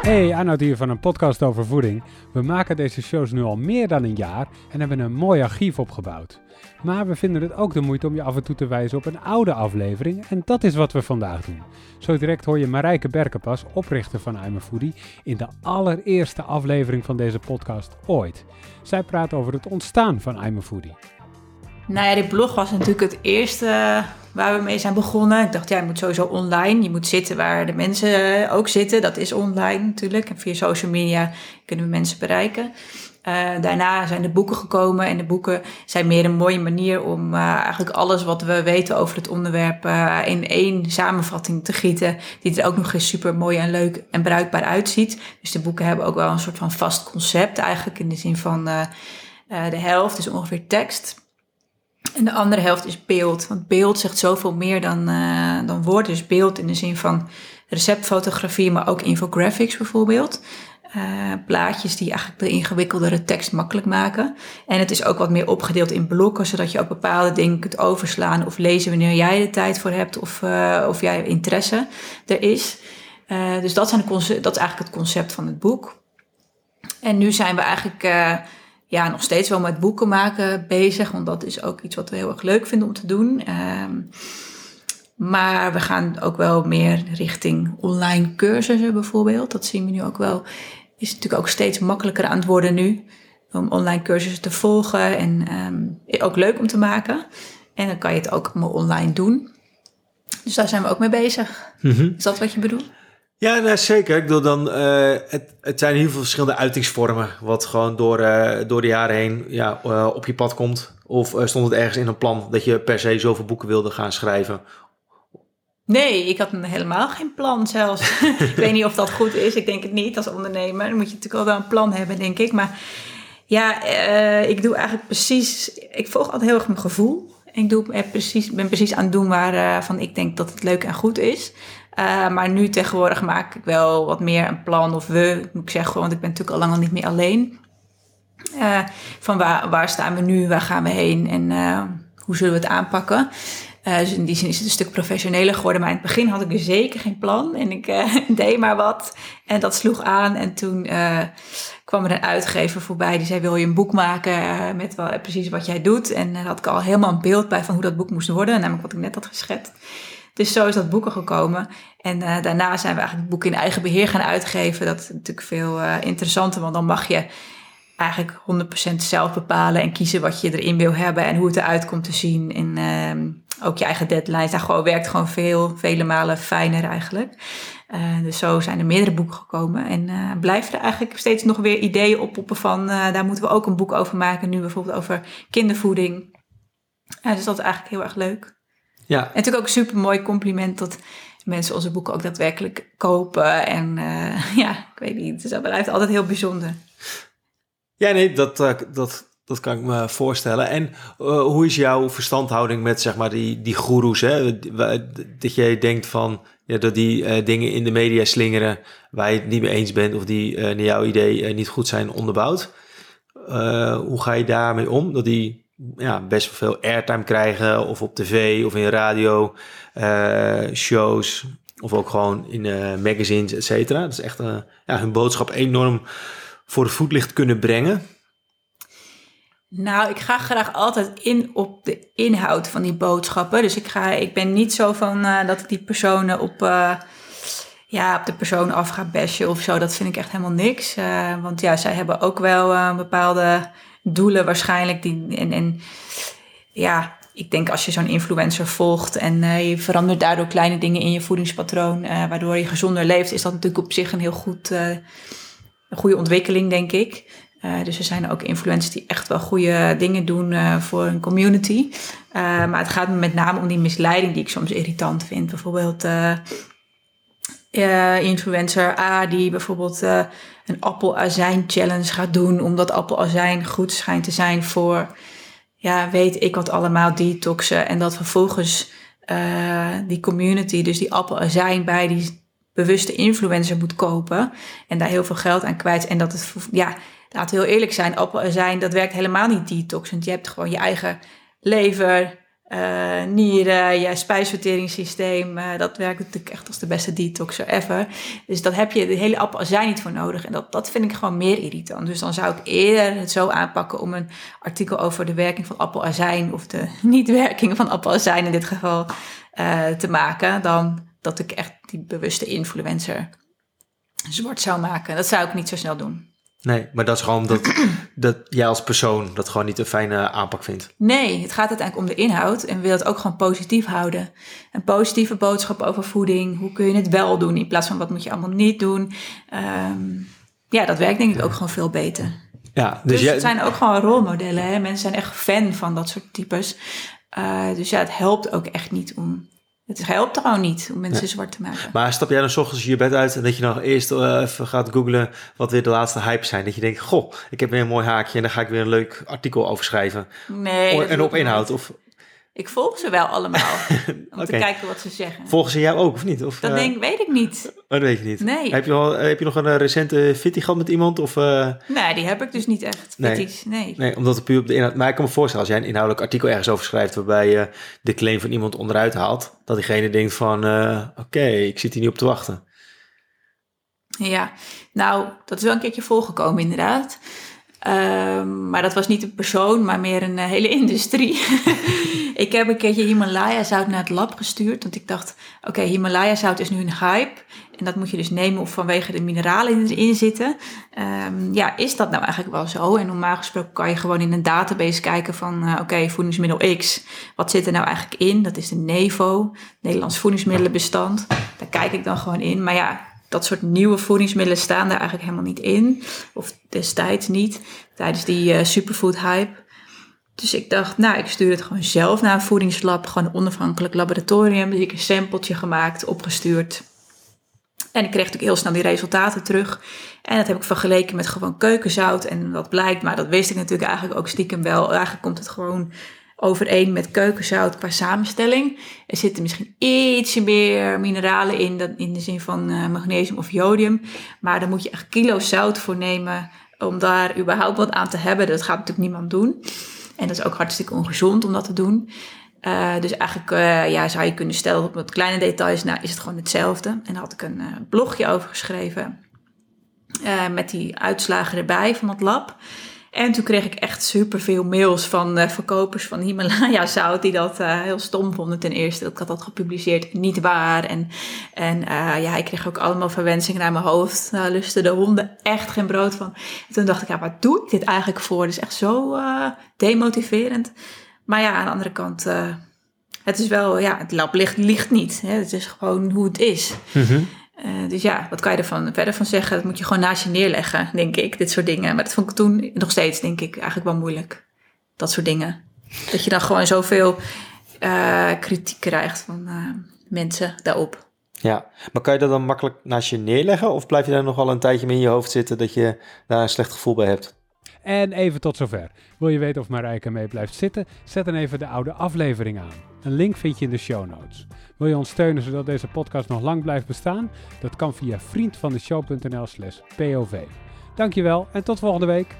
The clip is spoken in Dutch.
Hey, Arnoud hier van een podcast over voeding. We maken deze shows nu al meer dan een jaar en hebben een mooi archief opgebouwd. Maar we vinden het ook de moeite om je af en toe te wijzen op een oude aflevering en dat is wat we vandaag doen. Zo direct hoor je Marijke Berkenpas, oprichter van I'm a Foodie, in de allereerste aflevering van deze podcast ooit. Zij praat over het ontstaan van I'm a Foodie. Nou ja, die blog was natuurlijk het eerste waar we mee zijn begonnen. Ik dacht, ja, je moet sowieso online. Je moet zitten waar de mensen ook zitten. Dat is online natuurlijk. En via social media kunnen we mensen bereiken. Uh, daarna zijn de boeken gekomen en de boeken zijn meer een mooie manier om uh, eigenlijk alles wat we weten over het onderwerp in één samenvatting te gieten, die er ook nog eens super mooi en leuk en bruikbaar uitziet. Dus de boeken hebben ook wel een soort van vast concept eigenlijk in de zin van de helft is ongeveer tekst en de andere helft is beeld. Want beeld zegt zoveel meer dan, uh, dan woord. Dus beeld in de zin van receptfotografie, maar ook infographics bijvoorbeeld. Uh, plaatjes die eigenlijk de ingewikkeldere tekst makkelijk maken. En het is ook wat meer opgedeeld in blokken, zodat je ook bepaalde dingen kunt overslaan of lezen wanneer jij de tijd voor hebt of, uh, of jij interesse er is. Dus dat, zijn de dat is eigenlijk het concept van het boek. En nu zijn we eigenlijk ja, nog steeds wel met boeken maken bezig. Want dat is ook iets wat we heel erg leuk vinden om te doen. Um, maar we gaan ook wel meer richting online cursussen bijvoorbeeld. Dat zien we nu ook wel. Is natuurlijk ook steeds makkelijker aan het worden nu. Om online cursussen te volgen en um, ook leuk om te maken. En dan kan je het ook allemaal online doen. Dus daar zijn we ook mee bezig. Mm -hmm. Is dat wat je bedoelt? Ja, nou, zeker. Ik bedoel dan, uh, het, het zijn heel veel verschillende uitingsvormen. Wat gewoon door, uh, door de jaren heen ja, uh, op je pad komt. Of stond het ergens in een plan dat je per se zoveel boeken wilde gaan schrijven? Nee, ik had helemaal geen plan zelfs. ik weet niet of dat goed is. Ik denk het niet als ondernemer. Dan moet je natuurlijk wel een plan hebben, denk ik. Maar ja, ik doe eigenlijk precies... Ik volg altijd heel erg mijn gevoel. Ik doe, precies, ben precies aan het doen waarvan ik denk dat het leuk en goed is. Uh, maar nu tegenwoordig maak ik wel wat meer een plan, of we, moet ik zeggen, want ik ben natuurlijk al lang al niet meer alleen. Uh, van waar, waar staan we nu, waar gaan we heen en uh, hoe zullen we het aanpakken? dus in die zin is het een stuk professioneler geworden. Maar in het begin had ik er zeker geen plan. En ik deed maar wat. En dat sloeg aan. En toen kwam er een uitgever voorbij. Die zei, wil je een boek maken met wel, precies wat jij doet? En daar had ik al helemaal een beeld bij van hoe dat boek moest worden. Namelijk wat ik net had geschetst. Dus zo is dat boeken gekomen. En uh, daarna zijn we eigenlijk het boek in eigen beheer gaan uitgeven. Dat is natuurlijk veel uh, interessanter, want dan mag je eigenlijk 100% zelf bepalen en kiezen wat je erin wil hebben en hoe het eruit komt te zien. En uh, ook je eigen deadlines. Daar gewoon, werkt gewoon veel, vele malen fijner eigenlijk. Uh, dus zo zijn er meerdere boeken gekomen. En blijven er eigenlijk steeds nog weer ideeën oppoppen van... daar moeten we ook een boek over maken. Nu bijvoorbeeld over kindervoeding. dus dat is eigenlijk heel erg leuk. Ja. En natuurlijk ook een super mooi compliment dat mensen onze boeken ook daadwerkelijk kopen. En uh, ja, ik weet niet, het blijft altijd heel bijzonder. Ja, nee, dat, uh, dat, dat kan ik me voorstellen. En uh, hoe is jouw verstandhouding met zeg maar die, die goeroes? Hè? Dat jij denkt van ja, dat die dingen in de media slingeren waar je het niet mee eens bent of die naar jouw idee niet goed zijn onderbouwd. hoe ga je daarmee om? Dat die ja, best veel airtime krijgen, of op tv of in radio, uh, shows, of ook gewoon in uh, magazines, et cetera. Dat is echt uh, ja, hun boodschap enorm voor het voetlicht kunnen brengen. Nou, ik ga graag altijd in op de inhoud van die boodschappen. Dus ik, ga, ik ben niet zo van dat ik die personen op, ja, op de persoon af ga bashen of zo. Dat vind ik echt helemaal niks. want ja, zij hebben ook wel een bepaalde doelen waarschijnlijk. Die, en, en ja, ik denk als je zo'n influencer volgt en uh, je verandert daardoor kleine dingen in je voedingspatroon, uh, waardoor je gezonder leeft, is dat natuurlijk op zich een heel goed, uh, een goede ontwikkeling, denk ik. dus er zijn ook influencers die echt wel goede dingen doen voor een community. maar het gaat me met name om die misleiding die ik soms irritant vind. Bijvoorbeeld influencer A die bijvoorbeeld een appelazijn challenge gaat doen, omdat appelazijn goed schijnt te zijn voor, ja, weet ik wat allemaal, detoxen. En dat vervolgens uh, die community, dus die appelazijn bij die bewuste influencer moet kopen en daar heel veel geld aan kwijt. En dat het, ja, we heel eerlijk zijn, appelazijn, dat werkt helemaal niet detoxend. Je hebt gewoon je eigen lever, uh, nieren, je spijsverteringssysteem. Uh, dat werkt natuurlijk echt als de beste detoxer ever. Dus dat heb je de hele appelazijn niet voor nodig. En dat, dat vind ik gewoon meer irritant. Dus dan zou ik eerder het zo aanpakken om een artikel over de werking van appelazijn... of de niet-werking van appelazijn in dit geval uh, te maken... dan dat ik echt die bewuste influencer zwart zou maken. Dat zou ik niet zo snel doen. Nee, maar dat is gewoon dat, dat jij als persoon dat gewoon niet een fijne aanpak vindt. Nee, het gaat uiteindelijk om de inhoud en wil het ook gewoon positief houden. Een positieve boodschap over voeding. Hoe kun je het wel doen in plaats van wat moet je allemaal niet doen. Um, ja, dat werkt denk ik ook gewoon veel beter. Ja, dus, dus jij... het zijn ook gewoon rolmodellen. Hè? Mensen zijn echt fan van dat soort types. Uh, dus ja, het helpt ook echt niet om het helpt gewoon niet om mensen zwart te maken. Maar stap jij dan s ochtends je bed uit en dat je nog eerst uh, even gaat googlen wat weer de laatste hype zijn? Dat je denkt, goh, ik heb weer een mooi haakje en dan ga ik weer een leuk artikel over schrijven. Nee. en op inhoud. Of ik volg ze wel allemaal. Om te kijken wat ze zeggen. Volgen ze jou ook of niet? Of, dat uh, denk, weet ik niet. Oh, dat weet je niet. Nee. Heb je, al, heb je nog een uh, recente fitty gehad met iemand? Of, uh... Nee, die heb ik dus niet echt. Fitties, nee. nee. nee. omdat het puur op de inhoud... Maar ik kan me voorstellen, als jij een inhoudelijk artikel ergens over schrijft... waarbij je de claim van iemand onderuit haalt... dat diegene denkt van... oké, okay, ik zit hier niet op te wachten. Ja, nou, dat is wel een keertje volgekomen inderdaad. Um, maar dat was niet een persoon, maar meer een hele industrie. Ik heb een keertje Himalaya zout naar het lab gestuurd. Want ik dacht, oké, Himalaya zout is nu een hype. En dat moet je dus nemen of vanwege de mineralen die erin zitten. Um, ja, is dat nou eigenlijk wel zo? En normaal gesproken kan je gewoon in een database kijken van... Uh, oké, voedingsmiddel X, wat zit er nou eigenlijk in? Dat is de NEVO, Nederlands Voedingsmiddelenbestand. Daar kijk ik dan gewoon in. Maar ja, dat soort nieuwe voedingsmiddelen staan daar eigenlijk helemaal niet in. Of destijds niet, tijdens die uh, superfood hype. Dus ik dacht, nou, ik stuur het gewoon zelf naar een voedingslab, gewoon een onafhankelijk laboratorium. Dus ik een sampletje gemaakt, opgestuurd. En ik kreeg natuurlijk heel snel die resultaten terug. En dat heb ik vergeleken met gewoon keukenzout. En wat blijkt, maar dat wist ik natuurlijk eigenlijk ook stiekem wel. Eigenlijk komt het gewoon overeen met keukenzout qua samenstelling. Er zitten misschien ietsje meer mineralen in, dan in de zin van uh, magnesium of jodium. Maar daar moet je echt kilo's zout voor nemen om daar überhaupt wat aan te hebben. Dat gaat natuurlijk niemand doen. En dat is ook hartstikke ongezond om dat te doen. Uh, dus eigenlijk uh, ja, zou je kunnen stellen op wat kleine details, nou is het gewoon hetzelfde. En daar had ik een blogje over geschreven met die uitslagen erbij van het lab. En toen kreeg ik echt superveel mails van uh, verkopers van Himalaya zout die dat uh, heel stom vonden ten eerste. Dat ik had dat gepubliceerd, niet waar. En, en uh, ja, ik kreeg ook allemaal verwensingen naar mijn hoofd. Daar lusten de honden echt geen brood van. En toen dacht ik, ja, waar doe ik dit eigenlijk voor? Dat is echt zo demotiverend. Maar ja, aan de andere kant, het is wel, ja, het lab ligt, niet. Hè? Het is gewoon hoe het is. Mm uh, dus ja, wat kan je er verder van zeggen? Dat moet je gewoon naast je neerleggen, denk ik, dit soort dingen. Maar dat vond ik toen nog steeds, denk ik, eigenlijk wel moeilijk. Dat soort dingen. Dat je dan gewoon zoveel uh, kritiek krijgt van uh, mensen daarop. Ja, maar kan je dat dan makkelijk naast je neerleggen? Of blijf je daar nog wel een tijdje mee in je hoofd zitten dat je daar een slecht gevoel bij hebt? En even tot zover. Wil je weten of Marijke mee blijft zitten? Zet dan even de oude aflevering aan. Een link vind je in de show notes. Wil je ons steunen zodat deze podcast nog lang blijft bestaan? Dat kan via vriendvandeshow.nl slash pov. Dankjewel en tot volgende week.